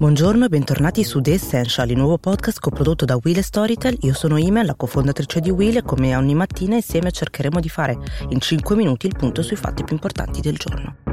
Buongiorno e bentornati su The Essential, il nuovo podcast coprodotto da Will e Storytel. Io sono Ime, la cofondatrice di Will e come ogni mattina insieme cercheremo di fare in 5 minuti il punto sui fatti più importanti del giorno.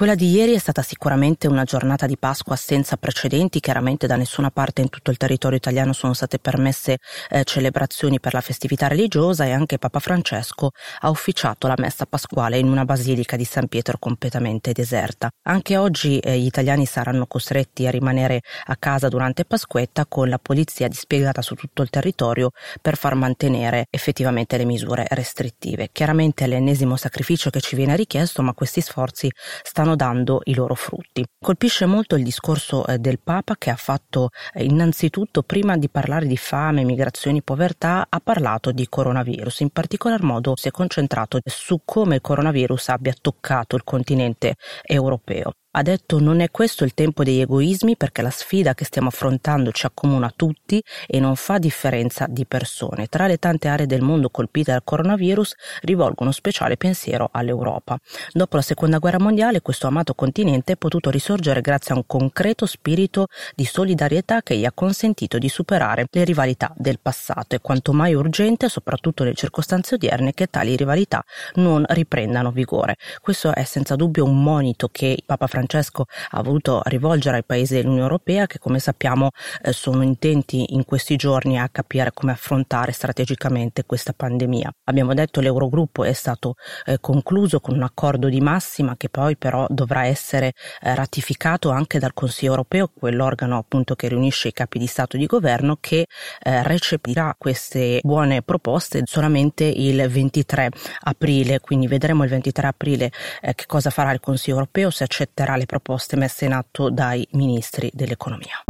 Quella di ieri è stata sicuramente una giornata di Pasqua senza precedenti, chiaramente da nessuna parte in tutto il territorio italiano sono state permesse eh, celebrazioni per la festività religiosa e anche Papa Francesco ha ufficiato la messa pasquale in una basilica di San Pietro completamente deserta. Anche oggi eh, gli italiani saranno costretti a rimanere a casa durante Pasquetta con la polizia dispiegata su tutto il territorio per far mantenere effettivamente le misure restrittive. Chiaramente è l'ennesimo sacrificio che ci viene richiesto, ma questi sforzi stanno stanno dando i loro frutti. Colpisce molto il discorso eh, del Papa che ha fatto eh, innanzitutto, prima di parlare di fame, migrazioni, povertà, ha parlato di coronavirus. In particolar modo si è concentrato su come il coronavirus abbia toccato il continente europeo. Ha detto non è questo il tempo degli egoismi perché la sfida che stiamo affrontando ci accomuna tutti e non fa differenza di persone. Tra le tante aree del mondo colpite dal coronavirus rivolgono speciale pensiero all'Europa. Dopo la seconda guerra mondiale questo amato continente è potuto risorgere grazie a un concreto spirito di solidarietà che gli ha consentito di superare le rivalità del passato. È quanto mai urgente, soprattutto nelle circostanze odierne, che tali rivalità non riprendano vigore. Questo è senza dubbio un monito che Papa Francesco Francesco ha voluto rivolgere ai paesi dell'Unione Europea che come sappiamo eh, sono intenti in questi giorni a capire come affrontare strategicamente questa pandemia. Abbiamo detto che l'Eurogruppo è stato eh, concluso con un accordo di massima che poi però dovrà essere eh, ratificato anche dal Consiglio Europeo, quell'organo appunto che riunisce i capi di Stato e di Governo che eh, recepirà queste buone proposte solamente il 23 aprile, quindi vedremo il 23 aprile eh, che cosa farà il Consiglio Europeo, se accetterà le proposte messe in atto dai ministri dell'economia.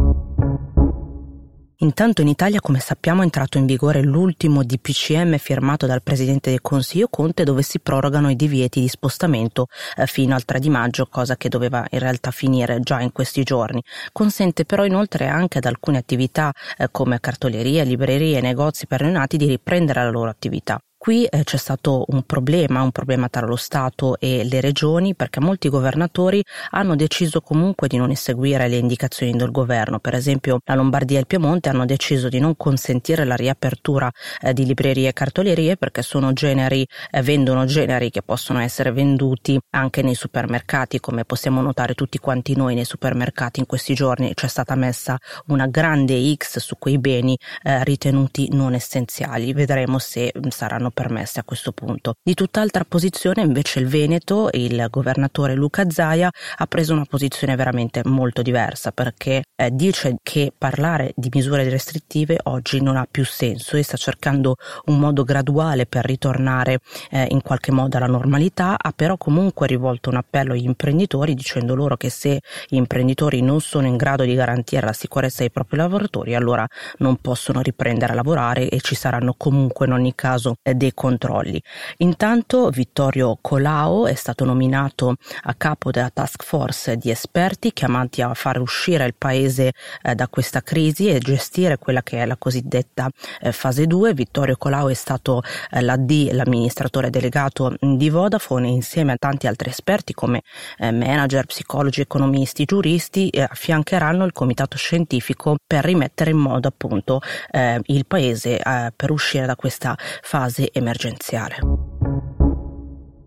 Intanto in Italia, come sappiamo, è entrato in vigore l'ultimo DPCM firmato dal Presidente del Consiglio Conte dove si prorogano i divieti di spostamento eh, fino al 3 di maggio, cosa che doveva in realtà finire già in questi giorni. Consente però inoltre anche ad alcune attività eh, come cartolerie, librerie e negozi per neonati di riprendere la loro attività. Qui eh, c'è stato un problema, un problema tra lo Stato e le regioni perché molti governatori hanno deciso comunque di non eseguire le indicazioni del governo. Per esempio la Lombardia e il Piemonte hanno deciso di non consentire la riapertura eh, di librerie e cartolerie perché sono generi, eh, vendono generi che possono essere venduti anche nei supermercati, come possiamo notare tutti quanti noi nei supermercati in questi giorni c'è stata messa una grande X su quei beni eh, ritenuti non essenziali. Vedremo se mm, saranno permesse a questo punto. Di tutt'altra posizione invece il Veneto, il governatore Luca Zaia ha preso una posizione veramente molto diversa perché eh, dice che parlare di misure restrittive oggi non ha più senso e sta cercando un modo graduale per ritornare eh, in qualche modo alla normalità, ha però comunque rivolto un appello agli imprenditori dicendo loro che se gli imprenditori non sono in grado di garantire la sicurezza dei propri lavoratori allora non possono riprendere a lavorare e ci saranno comunque in ogni caso eh, dei controlli. Intanto Vittorio Colao è stato nominato a capo della task force di esperti chiamati a far uscire il paese eh, da questa crisi e gestire quella che è la cosiddetta eh, fase 2. Vittorio Colao è stato eh, l'AD, l'amministratore delegato di Vodafone insieme a tanti altri esperti come eh, manager, psicologi, economisti, giuristi eh, affiancheranno il comitato scientifico per rimettere in modo appunto eh, il paese per uscire da questa fase emergenziale.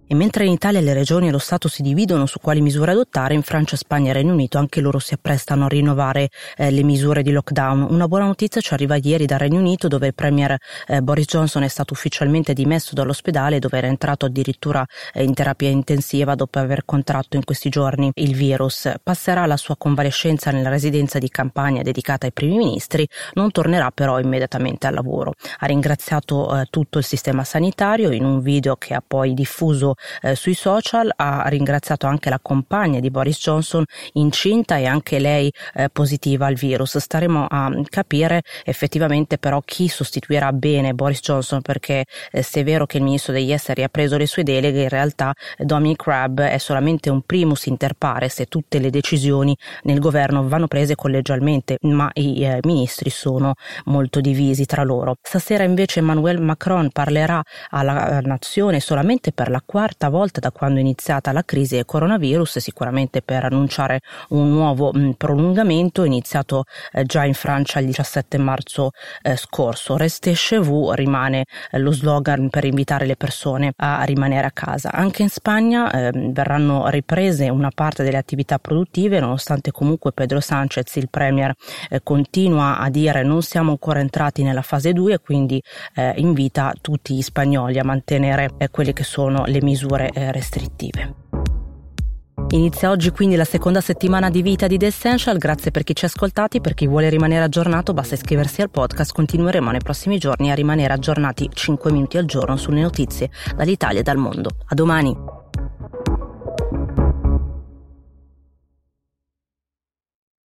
E mentre in Italia le regioni e lo Stato si dividono su quali misure adottare, in Francia, Spagna e Regno Unito anche loro si apprestano a rinnovare eh, le misure di lockdown. Una buona notizia ci arriva ieri dal Regno Unito dove il premier eh, Boris Johnson è stato ufficialmente dimesso dall'ospedale dove era entrato addirittura eh, in terapia intensiva dopo aver contratto in questi giorni il virus. Passerà la sua convalescenza nella residenza di campagna dedicata ai primi ministri, non tornerà però immediatamente al lavoro. Ha ringraziato eh, tutto il sistema sanitario in un video che ha poi diffuso eh, sui social, ha ringraziato anche la compagna di Boris Johnson incinta e anche lei eh, positiva al virus. Staremo a capire effettivamente però chi sostituirà bene Boris Johnson perché eh, se è vero che il ministro degli esteri ha preso le sue deleghe, in realtà Dominic Raab è solamente un primus inter pares e tutte le decisioni nel governo vanno prese collegialmente, ma i eh, ministri sono molto divisi tra loro. Stasera invece Emmanuel Macron parlerà alla nazione solamente per la quale quarta volta da quando è iniziata la crisi del coronavirus, sicuramente per annunciare un nuovo mh, prolungamento iniziato eh, già in Francia il 17 marzo eh, scorso. Restez chez vous rimane eh, lo slogan per invitare le persone a rimanere a casa. Anche in Spagna ehm, verranno riprese una parte delle attività produttive, nonostante comunque Pedro Sanchez, il premier, continua a dire non siamo ancora entrati nella fase 2 e quindi invita tutti gli spagnoli a mantenere quelle che sono le misure eh, restrittive. Inizia oggi quindi la seconda settimana di vita di The Essential, grazie per chi ci ha ascoltati, per chi vuole rimanere aggiornato basta iscriversi al podcast, continueremo nei prossimi giorni a rimanere aggiornati 5 minuti al giorno sulle notizie dall'Italia e dal mondo. A domani!